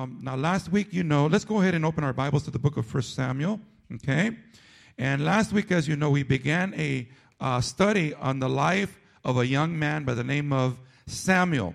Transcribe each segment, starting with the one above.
Um, now, last week, you know, let's go ahead and open our Bibles to the book of First Samuel, okay? And last week, as you know, we began a uh, study on the life of a young man by the name of Samuel.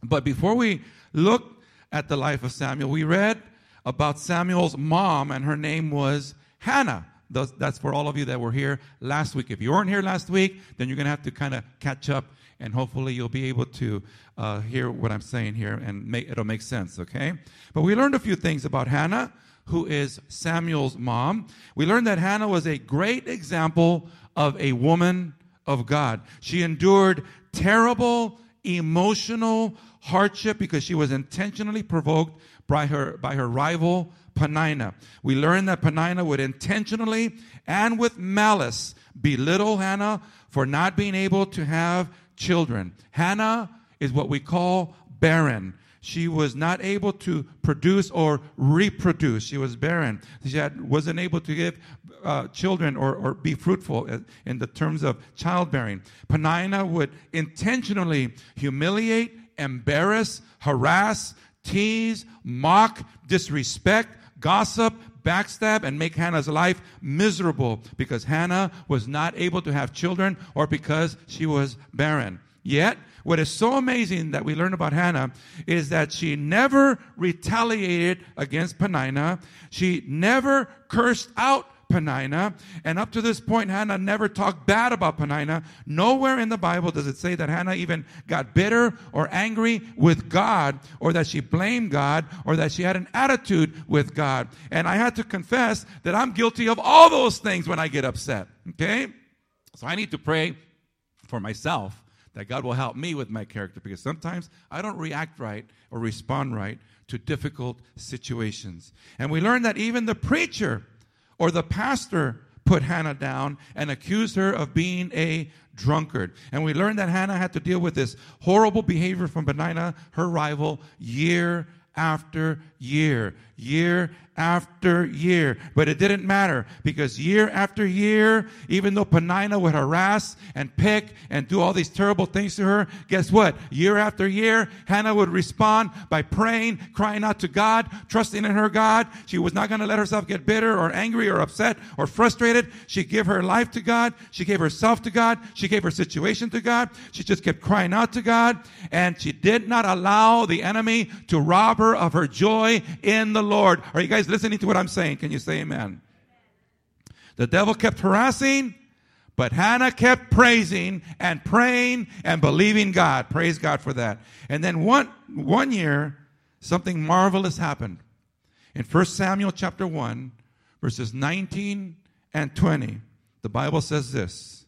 But before we look at the life of Samuel, we read about Samuel's mom, and her name was Hannah. That's for all of you that were here last week. If you weren't here last week, then you're going to have to kind of catch up, and hopefully you'll be able to uh, hear what I'm saying here, and make, it'll make sense, okay? But we learned a few things about Hannah, who is Samuel's mom. We learned that Hannah was a great example of a woman of God. She endured terrible emotional hardship because she was intentionally provoked by her, by her rival Peninnah. We learned that Peninnah would intentionally and with malice belittle Hannah for not being able to have children. Hannah is what we call barren. She was not able to produce or reproduce. She was barren. She had, wasn't able to give uh, children or, or be fruitful in the terms of childbearing. Peninnah would intentionally humiliate, embarrass, harass, tease, mock, disrespect, gossip, backstab, and make Hannah's life miserable because Hannah was not able to have children or because she was barren. Yet, what is so amazing that we learn about Hannah is that she never retaliated against Peninnah. She never cursed out Peninnah. And up to this point, Hannah never talked bad about Peninnah. Nowhere in the Bible does it say that Hannah even got bitter or angry with God or that she blamed God or that she had an attitude with God. And I had to confess that I'm guilty of all those things when I get upset. Okay? So I need to pray for myself that God will help me with my character because sometimes I don't react right or respond right to difficult situations. And we learn that even the preacher or the pastor put Hannah down and accused her of being a drunkard. And we learned that Hannah had to deal with this horrible behavior from Peninnah, her rival, year after year, year after year. But it didn't matter because year after year, even though Peninnah would harass and pick and do all these terrible things to her, guess what? Year after year, Hannah would respond by praying, crying out to God, trusting in her God. She was not going to let herself get bitter or angry or upset or frustrated. She gave her life to God. She gave herself to God. She gave her situation to God. She just kept crying out to God and she did not allow the enemy to rob her of her joy in the Lord. Are you guys listening to what I'm saying? Can you say amen? The devil kept harassing, but Hannah kept praising and praying and believing God. Praise God for that. And then one, one year, something marvelous happened. In 1 Samuel chapter 1, verses 19 and 20, the Bible says this.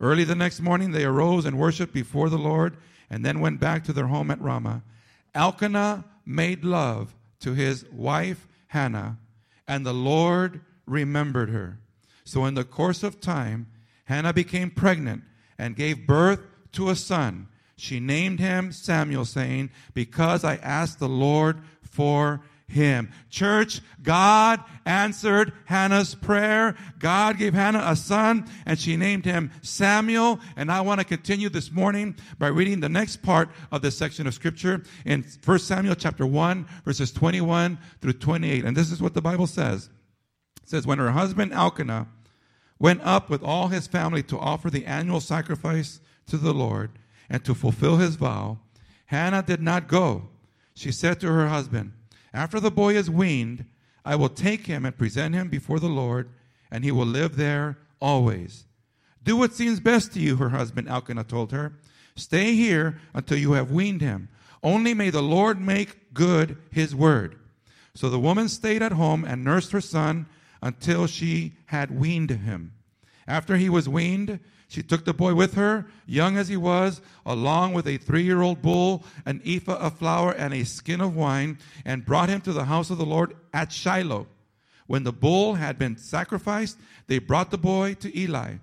Early the next morning, they arose and worshiped before the Lord and then went back to their home at Ramah. Elkanah made love to his wife Hannah, and the Lord remembered her. So, in the course of time, Hannah became pregnant and gave birth to a son. She named him Samuel, saying, Because I asked the Lord for him. Church, God answered Hannah's prayer. God gave Hannah a son and she named him Samuel. And I want to continue this morning by reading the next part of this section of scripture in 1 Samuel chapter 1 verses 21 through 28. And this is what the Bible says. It says, when her husband Elkanah went up with all his family to offer the annual sacrifice to the Lord and to fulfill his vow, Hannah did not go. She said to her husband, after the boy is weaned, I will take him and present him before the Lord, and he will live there always. Do what seems best to you, her husband Elkanah told her. Stay here until you have weaned him. Only may the Lord make good his word. So the woman stayed at home and nursed her son until she had weaned him. After he was weaned, she took the boy with her, young as he was, along with a three year old bull, an ephah of flour, and a skin of wine, and brought him to the house of the Lord at Shiloh. When the bull had been sacrificed, they brought the boy to Eli.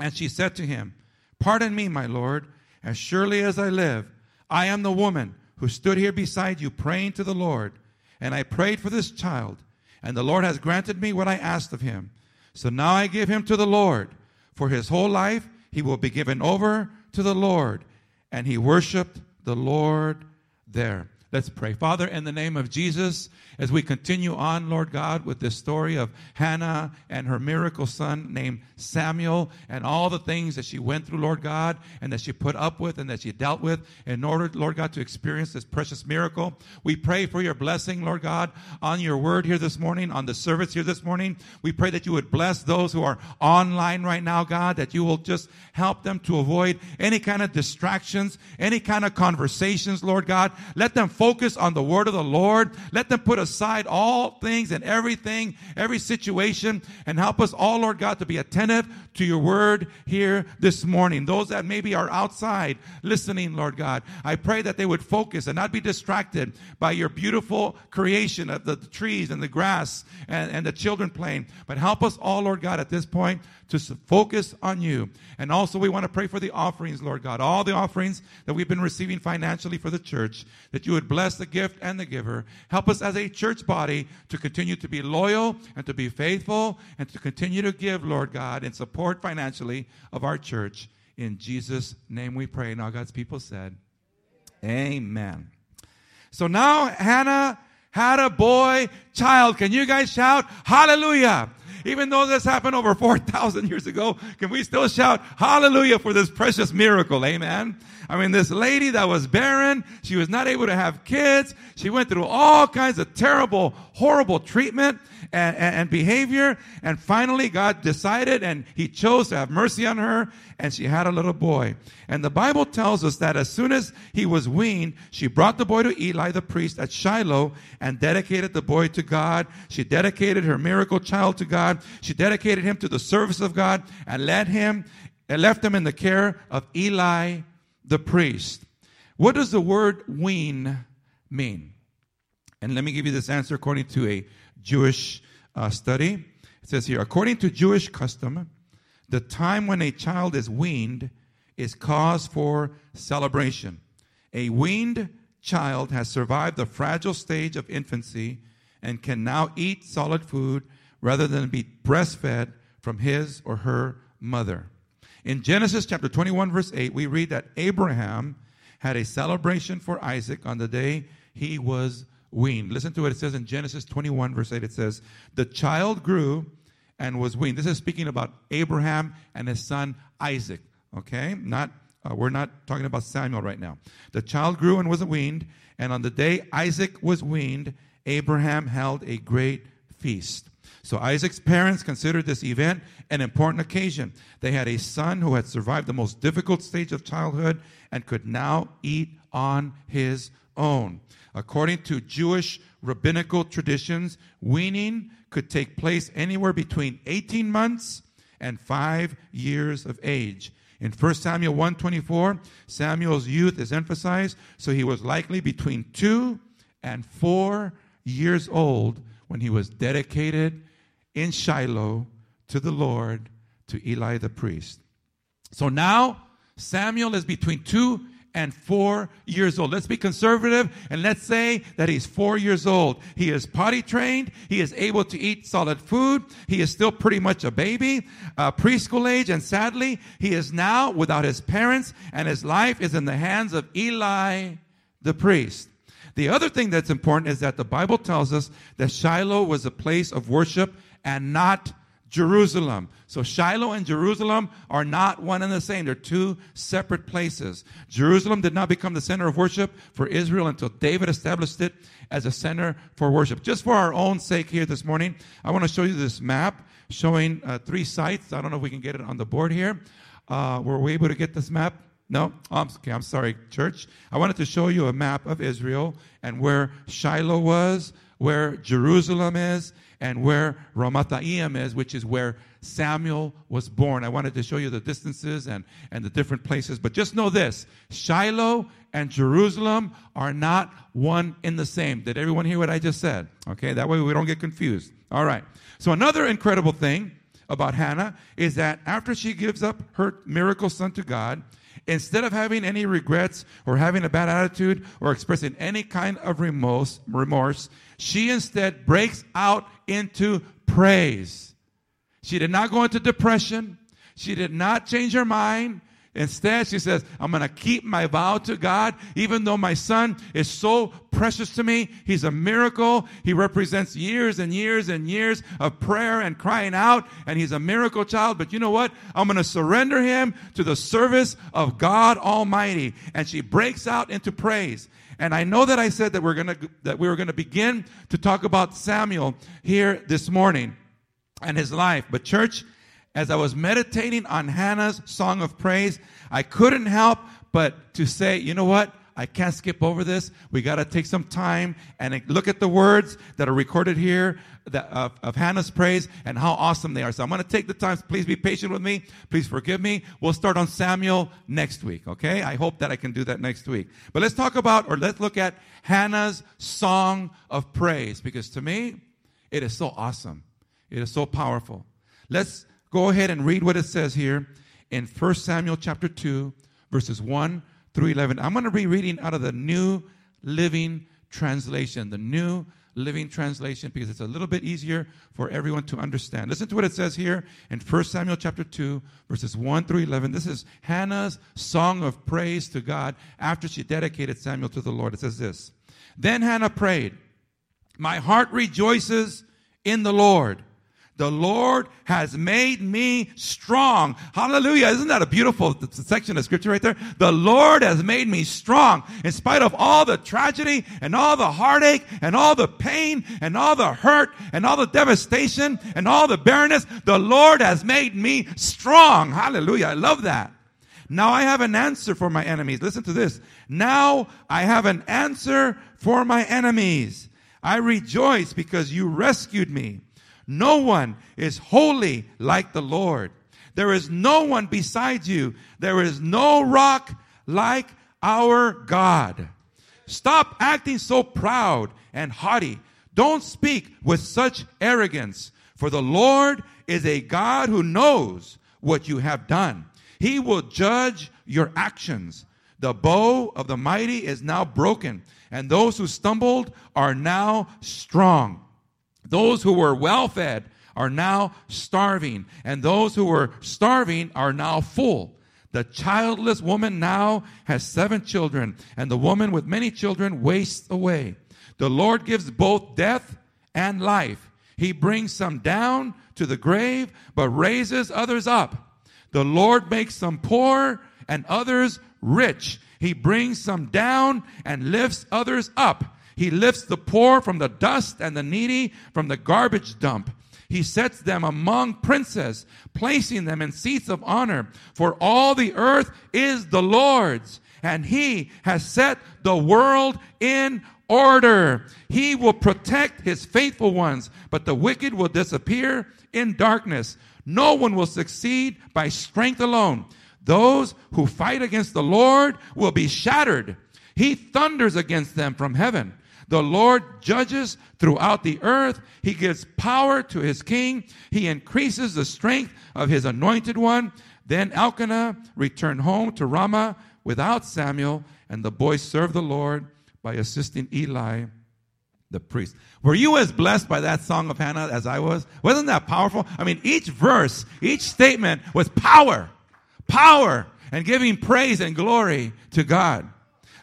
And she said to him, Pardon me, my Lord, as surely as I live, I am the woman who stood here beside you praying to the Lord. And I prayed for this child, and the Lord has granted me what I asked of him. So now I give him to the Lord. For his whole life, he will be given over to the Lord. And he worshiped the Lord there. Let's pray. Father, in the name of Jesus, as we continue on, Lord God, with this story of Hannah and her miracle son named Samuel and all the things that she went through, Lord God, and that she put up with and that she dealt with in order, Lord God, to experience this precious miracle. We pray for your blessing, Lord God, on your word here this morning, on the service here this morning. We pray that you would bless those who are online right now, God, that you will just help them to avoid any kind of distractions, any kind of conversations, Lord God. Let them focus on the word of the Lord. Let them put aside all things and everything, every situation, and help us all, Lord God, to be attentive to your word here this morning. Those that maybe are outside listening, Lord God, I pray that they would focus and not be distracted by your beautiful creation of the, the trees and the grass and, and the children playing, but help us all, Lord God, at this point to focus on you. And also, we want to pray for the offerings, Lord God, all the offerings that we've been receiving financially for the church, that you would bless the gift and the giver. Help us as a church body to continue to be loyal and to be faithful and to continue to give, Lord God, and support financially of our church. In Jesus' name we pray. Now, God's people said, Amen. So now Hannah had a boy child. Can you guys shout hallelujah? Even though this happened over 4,000 years ago, can we still shout hallelujah for this precious miracle? Amen. I mean, this lady that was barren, she was not able to have kids. She went through all kinds of terrible, horrible treatment and, and, and behavior. And finally, God decided and He chose to have mercy on her, and she had a little boy. And the Bible tells us that as soon as he was weaned, she brought the boy to Eli the priest at Shiloh and dedicated the boy to God. She dedicated her miracle child to God. She dedicated him to the service of God and led him and left him in the care of Eli the priest. What does the word wean mean? And let me give you this answer according to a Jewish uh, study. It says here, according to Jewish custom, the time when a child is weaned is cause for celebration. A weaned child has survived the fragile stage of infancy and can now eat solid food rather than be breastfed from his or her mother. In Genesis chapter 21, verse 8, we read that Abraham had a celebration for Isaac on the day he was weaned. Listen to what it says in Genesis 21, verse 8. It says, The child grew and was weaned. This is speaking about Abraham and his son Isaac. Okay? Not uh, we're not talking about Samuel right now. The child grew and was weaned, and on the day Isaac was weaned, Abraham held a great feast. So Isaac's parents considered this event an important occasion. They had a son who had survived the most difficult stage of childhood and could now eat on his own. According to Jewish rabbinical traditions, weaning could take place anywhere between 18 months and 5 years of age. In 1 Samuel 124, Samuel's youth is emphasized, so he was likely between 2 and 4 years old when he was dedicated in Shiloh to the Lord to Eli the priest. So now Samuel is between 2 and four years old. Let's be conservative and let's say that he's four years old. He is potty trained. He is able to eat solid food. He is still pretty much a baby, uh, preschool age. And sadly, he is now without his parents and his life is in the hands of Eli the priest. The other thing that's important is that the Bible tells us that Shiloh was a place of worship and not Jerusalem. So Shiloh and Jerusalem are not one and the same. They're two separate places. Jerusalem did not become the center of worship for Israel until David established it as a center for worship. Just for our own sake here this morning, I want to show you this map showing uh, three sites. I don't know if we can get it on the board here. Uh, were we able to get this map? No? Oh, okay, I'm sorry, church. I wanted to show you a map of Israel and where Shiloh was, where Jerusalem is, and where Ramathaim is, which is where Samuel was born. I wanted to show you the distances and, and the different places, but just know this Shiloh and Jerusalem are not one in the same. Did everyone hear what I just said? Okay, that way we don't get confused. All right. So, another incredible thing about Hannah is that after she gives up her miracle son to God, instead of having any regrets or having a bad attitude or expressing any kind of remorse, remorse she instead breaks out into praise. She did not go into depression. She did not change her mind. Instead, she says, I'm going to keep my vow to God, even though my son is so precious to me. He's a miracle. He represents years and years and years of prayer and crying out, and he's a miracle child. But you know what? I'm going to surrender him to the service of God Almighty. And she breaks out into praise. And I know that I said that we're going to, that we were going to begin to talk about Samuel here this morning and his life. But church, as I was meditating on Hannah's song of praise, I couldn't help but to say, you know what? I can't skip over this. We got to take some time and look at the words that are recorded here that, of, of Hannah's praise and how awesome they are. So I'm going to take the time. Please be patient with me. Please forgive me. We'll start on Samuel next week. Okay. I hope that I can do that next week. But let's talk about, or let's look at Hannah's song of praise because to me, it is so awesome. It is so powerful. Let's go ahead and read what it says here in 1 Samuel chapter 2, verses 1 through 11. I'm going to be reading out of the New Living Translation, the New Living Translation, because it's a little bit easier for everyone to understand. Listen to what it says here in 1 Samuel chapter 2, verses 1 through 11. This is Hannah's song of praise to God after she dedicated Samuel to the Lord. It says this Then Hannah prayed, My heart rejoices in the Lord. The Lord has made me strong. Hallelujah. Isn't that a beautiful section of scripture right there? The Lord has made me strong. In spite of all the tragedy and all the heartache and all the pain and all the hurt and all the devastation and all the barrenness, the Lord has made me strong. Hallelujah. I love that. Now I have an answer for my enemies. Listen to this. Now I have an answer for my enemies. I rejoice because you rescued me. No one is holy like the Lord. There is no one beside you. There is no rock like our God. Stop acting so proud and haughty. Don't speak with such arrogance, for the Lord is a God who knows what you have done. He will judge your actions. The bow of the mighty is now broken, and those who stumbled are now strong. Those who were well fed are now starving, and those who were starving are now full. The childless woman now has seven children, and the woman with many children wastes away. The Lord gives both death and life. He brings some down to the grave, but raises others up. The Lord makes some poor and others rich. He brings some down and lifts others up. He lifts the poor from the dust and the needy from the garbage dump. He sets them among princes, placing them in seats of honor. For all the earth is the Lord's, and he has set the world in order. He will protect his faithful ones, but the wicked will disappear in darkness. No one will succeed by strength alone. Those who fight against the Lord will be shattered. He thunders against them from heaven. The Lord judges throughout the earth. He gives power to his king. He increases the strength of his anointed one. Then Elkanah returned home to Ramah without Samuel, and the boy served the Lord by assisting Eli, the priest. Were you as blessed by that song of Hannah as I was? Wasn't that powerful? I mean, each verse, each statement was power, power, and giving praise and glory to God.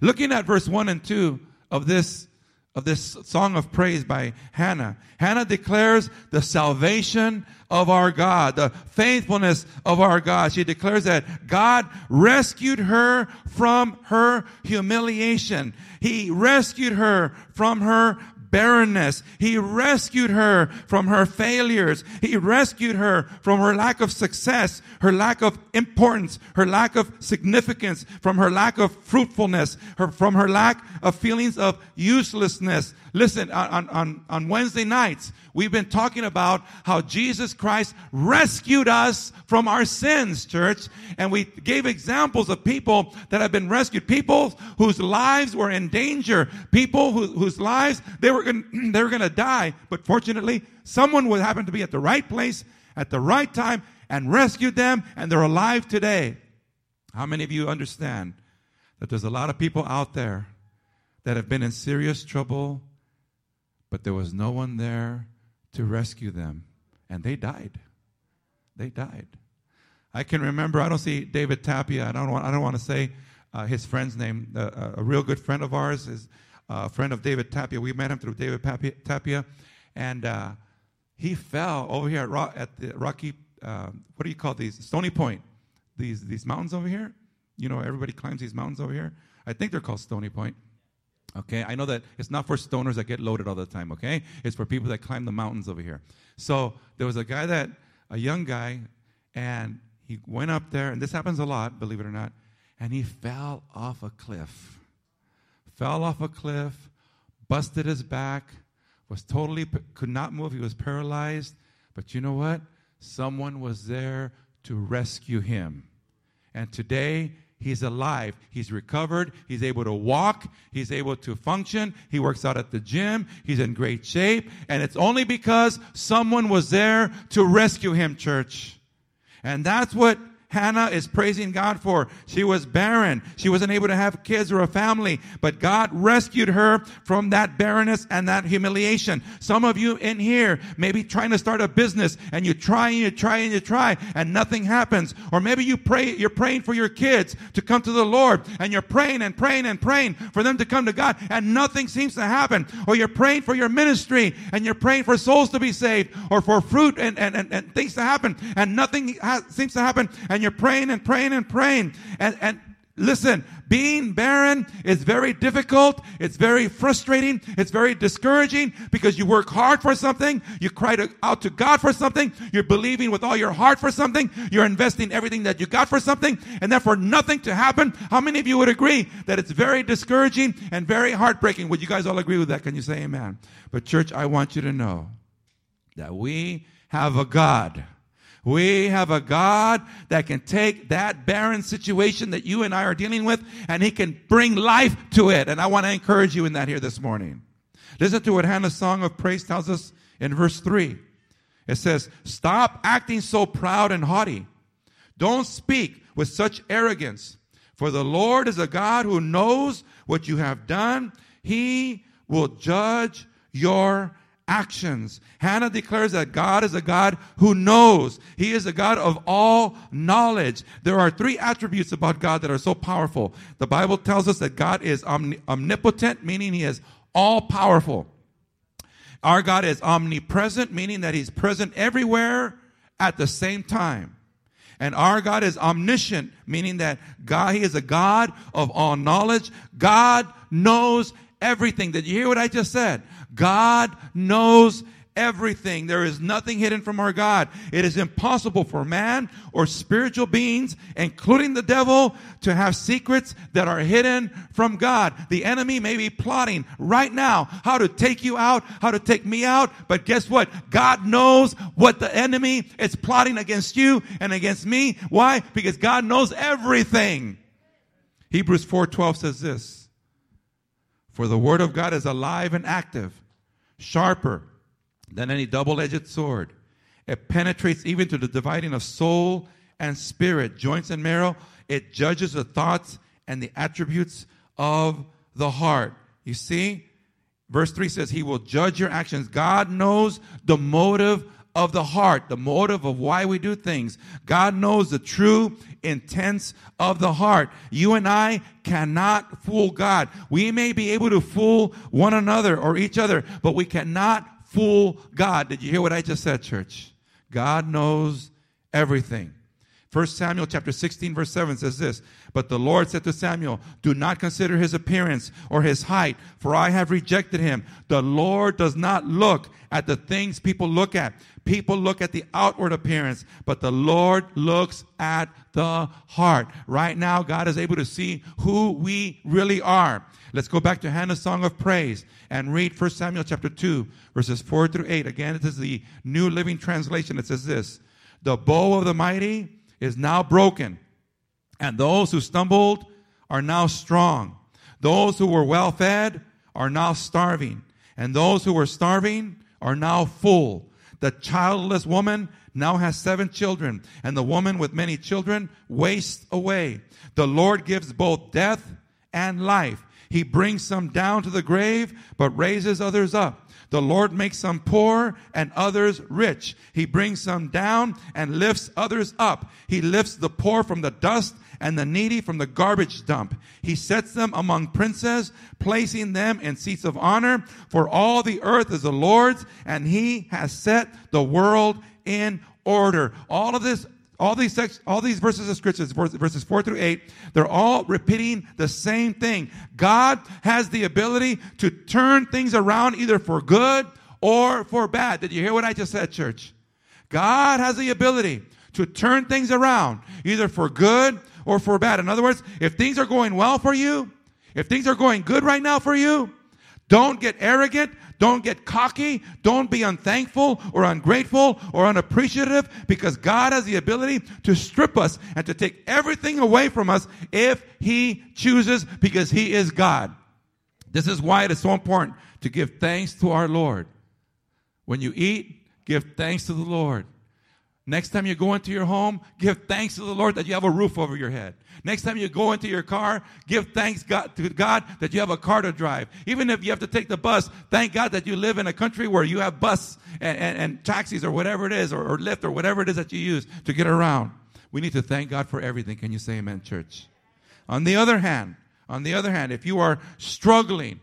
Looking at verse 1 and 2 of this of this song of praise by Hannah. Hannah declares the salvation of our God, the faithfulness of our God. She declares that God rescued her from her humiliation. He rescued her from her barrenness. He rescued her from her failures. He rescued her from her lack of success, her lack of importance, her lack of significance, from her lack of fruitfulness, her, from her lack of feelings of uselessness. Listen, on, on, on Wednesday nights, we've been talking about how Jesus Christ rescued us from our sins, church. And we gave examples of people that have been rescued, people whose lives were in danger, people who, whose lives, they were going they were going to die. But fortunately, someone would happen to be at the right place at the right time and rescued them, and they're alive today. How many of you understand that there's a lot of people out there that have been in serious trouble but there was no one there to rescue them, and they died. They died. I can remember, I don't see David Tapia. I don't want, I don't want to say uh, his friend's name. Uh, a real good friend of ours is a friend of David Tapia. We met him through David Tapia. And uh, he fell over here at, Rock, at the Rocky, uh, what do you call these? Stony Point. These, these mountains over here. You know, everybody climbs these mountains over here. I think they're called Stony Point. Okay, I know that it's not for stoners that get loaded all the time, okay? It's for people that climb the mountains over here. So there was a guy that, a young guy, and he went up there, and this happens a lot, believe it or not, and he fell off a cliff. Fell off a cliff, busted his back, was totally, could not move. He was paralyzed. But you know what? Someone was there to rescue him. And today, He's alive. He's recovered. He's able to walk. He's able to function. He works out at the gym. He's in great shape. And it's only because someone was there to rescue him, church. And that's what Hannah is praising God for. She was barren. She wasn't able to have kids or a family, but God rescued her from that barrenness and that humiliation. Some of you in here may be trying to start a business and you try and you try and you try and nothing happens. Or maybe you pray, you're praying for your kids to come to the Lord and you're praying and praying and praying for them to come to God and nothing seems to happen. Or you're praying for your ministry and you're praying for souls to be saved or for fruit and, and, and, and things to happen and nothing ha- seems to happen and and you're praying and praying and praying. And, and listen, being barren is very difficult. It's very frustrating. It's very discouraging because you work hard for something. You cry to, out to God for something. You're believing with all your heart for something. You're investing everything that you got for something and then for nothing to happen. How many of you would agree that it's very discouraging and very heartbreaking? Would you guys all agree with that? Can you say amen? But church, I want you to know that we have a God we have a God that can take that barren situation that you and I are dealing with and he can bring life to it. And I want to encourage you in that here this morning. Listen to what Hannah's song of praise tells us in verse 3. It says, Stop acting so proud and haughty. Don't speak with such arrogance. For the Lord is a God who knows what you have done. He will judge your actions. Hannah declares that God is a God who knows. He is a God of all knowledge. There are three attributes about God that are so powerful. The Bible tells us that God is omnipotent, meaning he is all powerful. Our God is omnipresent, meaning that he's present everywhere at the same time. And our God is omniscient, meaning that God, He is a God of all knowledge. God knows everything. Did you hear what I just said? God knows everything. There is nothing hidden from our God. It is impossible for man or spiritual beings, including the devil, to have secrets that are hidden from God. The enemy may be plotting right now how to take you out, how to take me out, but guess what? God knows what the enemy is plotting against you and against me. Why? Because God knows everything. Hebrews 4:12 says this: For the word of God is alive and active sharper than any double edged sword. It penetrates even to the dividing of soul and spirit, joints and marrow. It judges the thoughts and the attributes of the heart. You see? Verse 3 says, He will judge your actions. God knows the motive of the heart, the motive of why we do things. God knows the true intents of the heart. You and I cannot fool God. We may be able to fool one another or each other, but we cannot fool God. Did you hear what I just said, church? God knows everything. 1 Samuel chapter 16 verse 7 says this, But the Lord said to Samuel, Do not consider his appearance or his height, for I have rejected him. The Lord does not look at the things people look at. People look at the outward appearance, but the Lord looks at the heart. Right now, God is able to see who we really are. Let's go back to Hannah's song of praise and read 1 Samuel chapter 2, verses 4 through 8. Again, it is the New Living Translation. It says this, The bow of the mighty is now broken, and those who stumbled are now strong. Those who were well fed are now starving, and those who were starving are now full. The childless woman now has seven children, and the woman with many children wastes away. The Lord gives both death and life. He brings some down to the grave, but raises others up. The Lord makes some poor and others rich. He brings some down and lifts others up. He lifts the poor from the dust and the needy from the garbage dump. He sets them among princes, placing them in seats of honor. For all the earth is the Lord's, and he has set the world in order. All of this all these sex, all these verses of scriptures, verses four through eight, they're all repeating the same thing. God has the ability to turn things around either for good or for bad. Did you hear what I just said, church? God has the ability to turn things around either for good or for bad. In other words, if things are going well for you, if things are going good right now for you, don't get arrogant. Don't get cocky. Don't be unthankful or ungrateful or unappreciative because God has the ability to strip us and to take everything away from us if He chooses because He is God. This is why it is so important to give thanks to our Lord. When you eat, give thanks to the Lord. Next time you go into your home, give thanks to the Lord that you have a roof over your head. Next time you go into your car, give thanks God, to God that you have a car to drive. Even if you have to take the bus, thank God that you live in a country where you have bus and, and, and taxis or whatever it is, or, or Lyft or whatever it is that you use to get around. We need to thank God for everything. Can you say amen, church? On the other hand, on the other hand, if you are struggling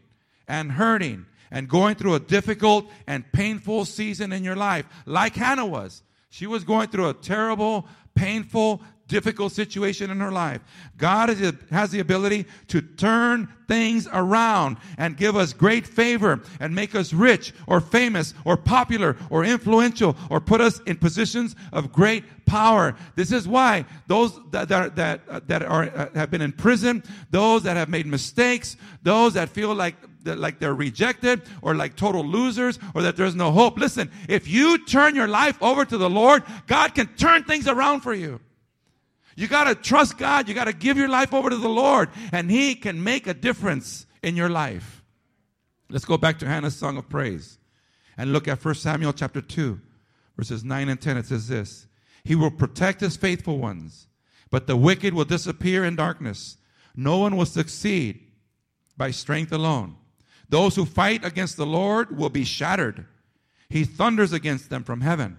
and hurting and going through a difficult and painful season in your life, like Hannah was, she was going through a terrible, painful, difficult situation in her life. God has the ability to turn things around and give us great favor and make us rich or famous or popular or influential or put us in positions of great power. This is why those that, that, that, are, uh, have been in prison, those that have made mistakes, those that feel like like they're rejected or like total losers or that there's no hope. Listen, if you turn your life over to the Lord, God can turn things around for you. You got to trust God. You got to give your life over to the Lord, and He can make a difference in your life. Let's go back to Hannah's song of praise and look at 1 Samuel chapter 2, verses 9 and 10. It says this He will protect His faithful ones, but the wicked will disappear in darkness. No one will succeed by strength alone. Those who fight against the Lord will be shattered. He thunders against them from heaven.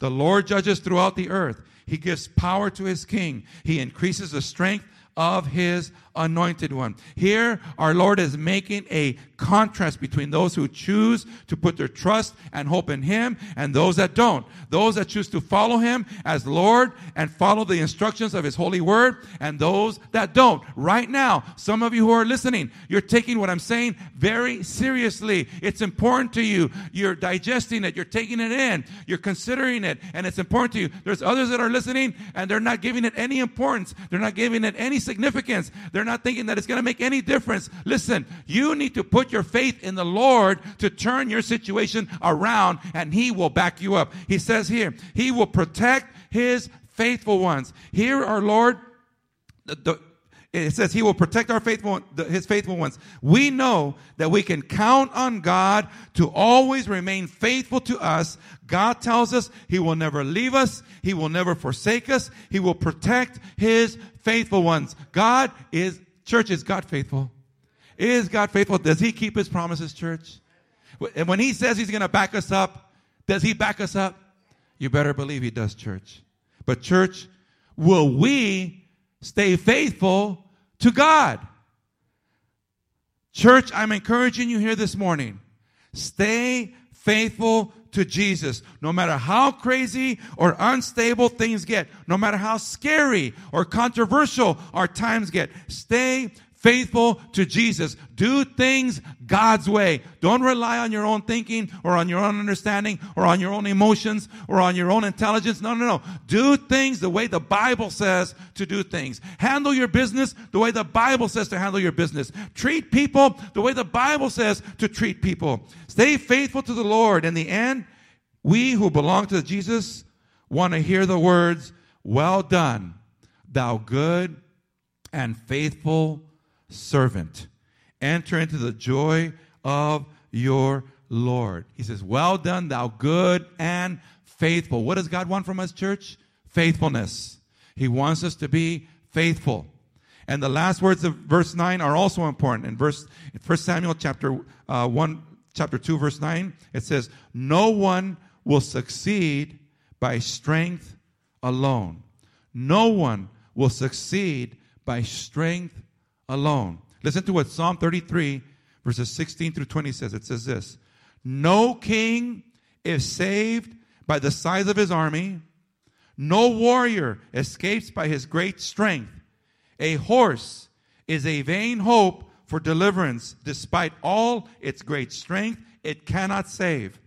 The Lord judges throughout the earth. He gives power to his king. He increases the strength of his anointed one. Here, our Lord is making a contrast between those who choose to put their trust and hope in him and those that don't. Those that choose to follow him as Lord and follow the instructions of his holy word and those that don't. Right now, some of you who are listening, you're taking what I'm saying very seriously. It's important to you. You're digesting it. You're taking it in. You're considering it and it's important to you. There's others that are listening and they're not giving it any importance. They're not giving it any significance. They're not thinking that it's going to make any difference. Listen, you need to put your faith in the Lord to turn your situation around and He will back you up. He says here, He will protect His faithful ones. Here, our Lord, the, the it says he will protect our faithful his faithful ones we know that we can count on god to always remain faithful to us god tells us he will never leave us he will never forsake us he will protect his faithful ones. God is church is god faithful? Is god faithful? Does he keep his promises church? And when he says he's going to back us up does he back us up? You better believe he does church. But church will we stay faithful to God. Church, I'm encouraging you here this morning. Stay faithful to Jesus. No matter how crazy or unstable things get, no matter how scary or controversial our times get, stay faithful to Jesus. Do things God's way. Don't rely on your own thinking or on your own understanding or on your own emotions or on your own intelligence. No, no, no. Do things the way the Bible says to do things. Handle your business the way the Bible says to handle your business. Treat people the way the Bible says to treat people. Stay faithful to the Lord. In the end, we who belong to Jesus want to hear the words, well done, thou good and faithful servant. Enter into the joy of your Lord. He says, Well done, thou good and faithful. What does God want from us, church? Faithfulness. He wants us to be faithful. And the last words of verse 9 are also important. In verse, in 1 Samuel chapter uh, 1, chapter 2, verse 9, it says, No one will succeed by strength alone. No one will succeed by strength alone. Listen to what Psalm 33, verses 16 through 20 says. It says this No king is saved by the size of his army, no warrior escapes by his great strength. A horse is a vain hope for deliverance. Despite all its great strength, it cannot save.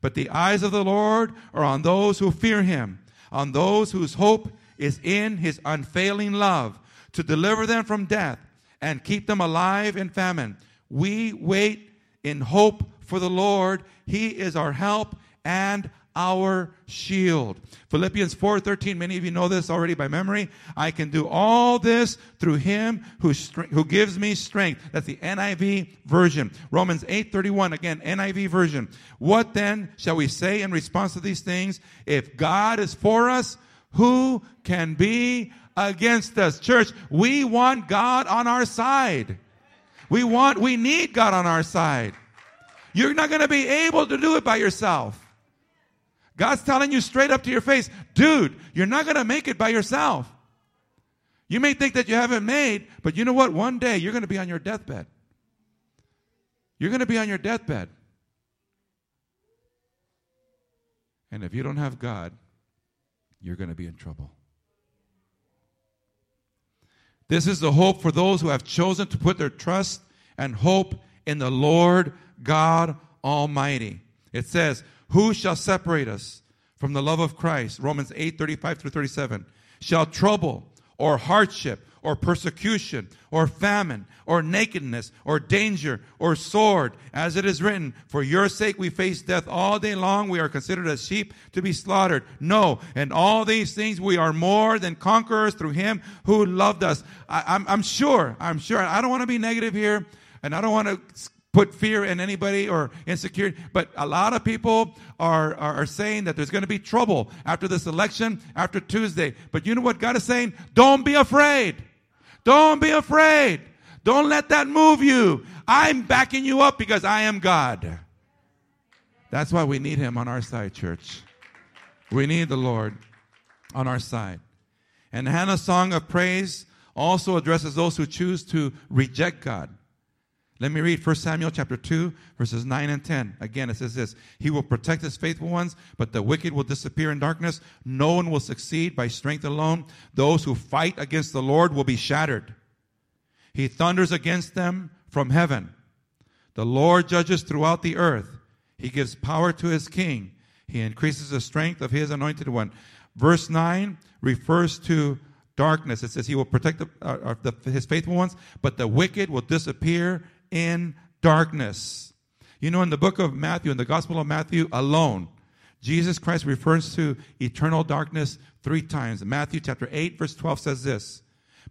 But the eyes of the Lord are on those who fear him, on those whose hope is in his unfailing love, to deliver them from death and keep them alive in famine. We wait in hope for the Lord. He is our help and our shield. Philippians 4:13 many of you know this already by memory. I can do all this through him who who gives me strength. That's the NIV version. Romans 8:31 again NIV version. What then shall we say in response to these things? If God is for us, who can be against us? Church, we want God on our side. We want we need God on our side. You're not going to be able to do it by yourself. God's telling you straight up to your face, dude, you're not going to make it by yourself. You may think that you haven't made, but you know what? One day you're going to be on your deathbed. You're going to be on your deathbed. And if you don't have God, you're going to be in trouble. This is the hope for those who have chosen to put their trust and hope in the Lord God Almighty. It says, who shall separate us from the love of Christ? Romans 8, 35 through 37. Shall trouble or hardship or persecution or famine or nakedness or danger or sword, as it is written, For your sake we face death all day long. We are considered as sheep to be slaughtered. No, and all these things we are more than conquerors through him who loved us. I, am sure, I'm sure. I don't want to be negative here, and I don't want to put fear in anybody or insecurity. But a lot of people are, are, are saying that there's going to be trouble after this election, after Tuesday. But you know what God is saying? Don't be afraid. Don't be afraid. Don't let that move you. I'm backing you up because I am God. That's why we need Him on our side, church. We need the Lord on our side. And Hannah's song of praise also addresses those who choose to reject God. Let me read 1 Samuel chapter 2, verses 9 and 10. Again, it says this He will protect his faithful ones, but the wicked will disappear in darkness. No one will succeed by strength alone. Those who fight against the Lord will be shattered. He thunders against them from heaven. The Lord judges throughout the earth. He gives power to his king. He increases the strength of his anointed one. Verse 9 refers to darkness. It says he will protect the, uh, the, his faithful ones, but the wicked will disappear in darkness. You know, in the book of Matthew, in the Gospel of Matthew alone, Jesus Christ refers to eternal darkness three times. Matthew chapter 8, verse 12 says this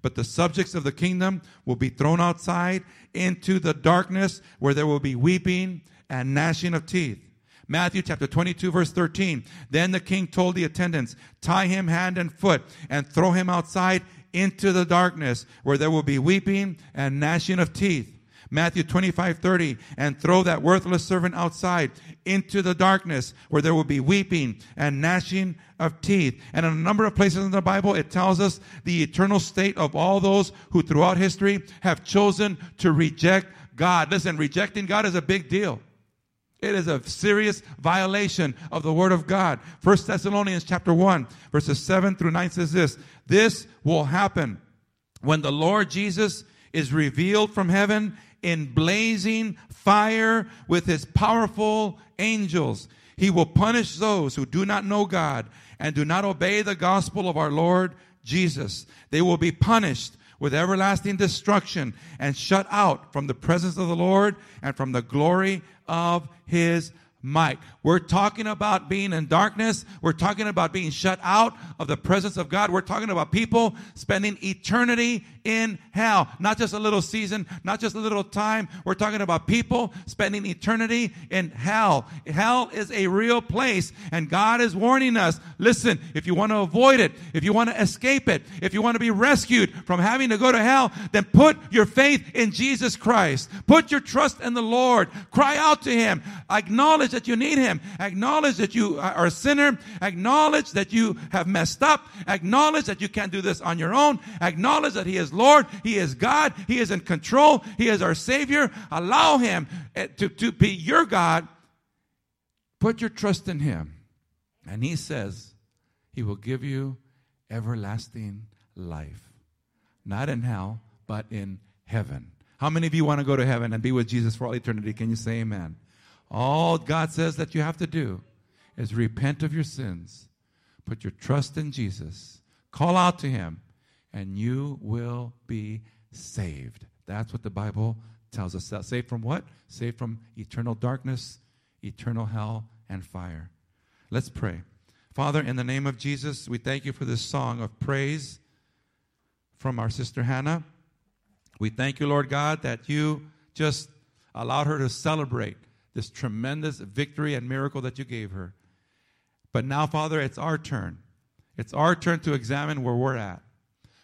But the subjects of the kingdom will be thrown outside into the darkness where there will be weeping and gnashing of teeth. Matthew chapter 22 verse 13. Then the king told the attendants, tie him hand and foot and throw him outside into the darkness where there will be weeping and gnashing of teeth. Matthew 25, 30, and throw that worthless servant outside into the darkness where there will be weeping and gnashing of teeth. And in a number of places in the Bible, it tells us the eternal state of all those who throughout history have chosen to reject God. Listen, rejecting God is a big deal. It is a serious violation of the word of God. First Thessalonians chapter 1, verses 7 through 9 says this, this will happen when the Lord Jesus is revealed from heaven in blazing fire with his powerful angels. He will punish those who do not know God and do not obey the gospel of our Lord Jesus. They will be punished with everlasting destruction and shut out from the presence of the Lord and from the glory of his might. We're talking about being in darkness. We're talking about being shut out of the presence of God. We're talking about people spending eternity in hell. Not just a little season, not just a little time. We're talking about people spending eternity in hell. Hell is a real place, and God is warning us listen, if you want to avoid it, if you want to escape it, if you want to be rescued from having to go to hell, then put your faith in Jesus Christ. Put your trust in the Lord. Cry out to Him. Acknowledge that you need Him. Acknowledge that you are a sinner. Acknowledge that you have messed up. Acknowledge that you can't do this on your own. Acknowledge that He is Lord. He is God. He is in control. He is our Savior. Allow Him eh, to, to be your God. Put your trust in Him. And He says He will give you everlasting life. Not in hell, but in heaven. How many of you want to go to heaven and be with Jesus for all eternity? Can you say amen? All God says that you have to do is repent of your sins, put your trust in Jesus, call out to Him, and you will be saved. That's what the Bible tells us. Saved from what? Saved from eternal darkness, eternal hell, and fire. Let's pray. Father, in the name of Jesus, we thank you for this song of praise from our sister Hannah. We thank you, Lord God, that you just allowed her to celebrate this tremendous victory and miracle that you gave her. But now, Father, it's our turn. It's our turn to examine where we're at.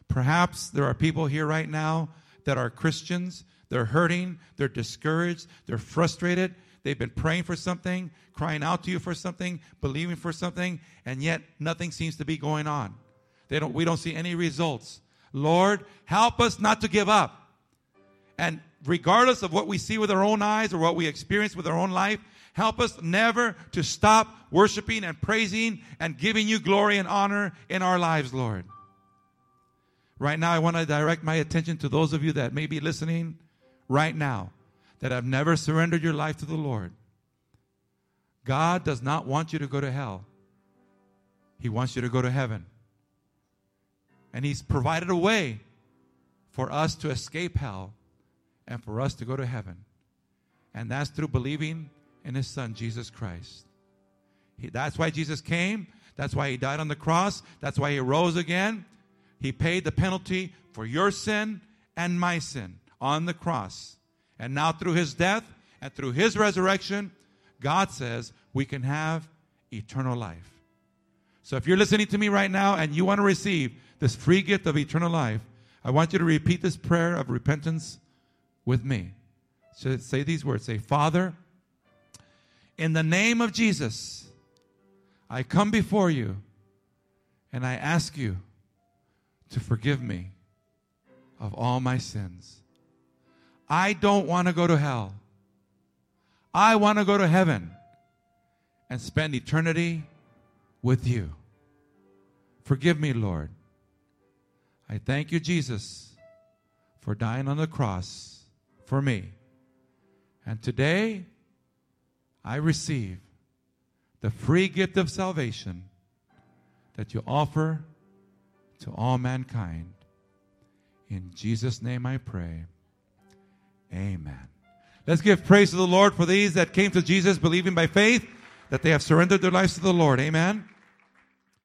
Perhaps there are people here right now that are Christians. They're hurting, they're discouraged, they're frustrated. They've been praying for something, crying out to you for something, believing for something, and yet nothing seems to be going on. They don't, we don't see any results. Lord, help us not to give up. And regardless of what we see with our own eyes or what we experience with our own life, help us never to stop worshiping and praising and giving you glory and honor in our lives, Lord. Right now, I want to direct my attention to those of you that may be listening right now that have never surrendered your life to the Lord. God does not want you to go to hell, He wants you to go to heaven. And He's provided a way for us to escape hell and for us to go to heaven. And that's through believing in His Son, Jesus Christ. He, that's why Jesus came. That's why He died on the cross. That's why He rose again. He paid the penalty for your sin and my sin on the cross. And now, through His death and through His resurrection, God says we can have eternal life. So, if you're listening to me right now and you want to receive this free gift of eternal life, I want you to repeat this prayer of repentance with me. So say these words say, Father, in the name of Jesus, I come before you and I ask you to forgive me of all my sins. I don't want to go to hell. I want to go to heaven and spend eternity with you. Forgive me, Lord. I thank you, Jesus, for dying on the cross for me. And today, I receive the free gift of salvation that you offer to all mankind. In Jesus' name I pray. Amen. Let's give praise to the Lord for these that came to Jesus believing by faith that they have surrendered their lives to the Lord. Amen.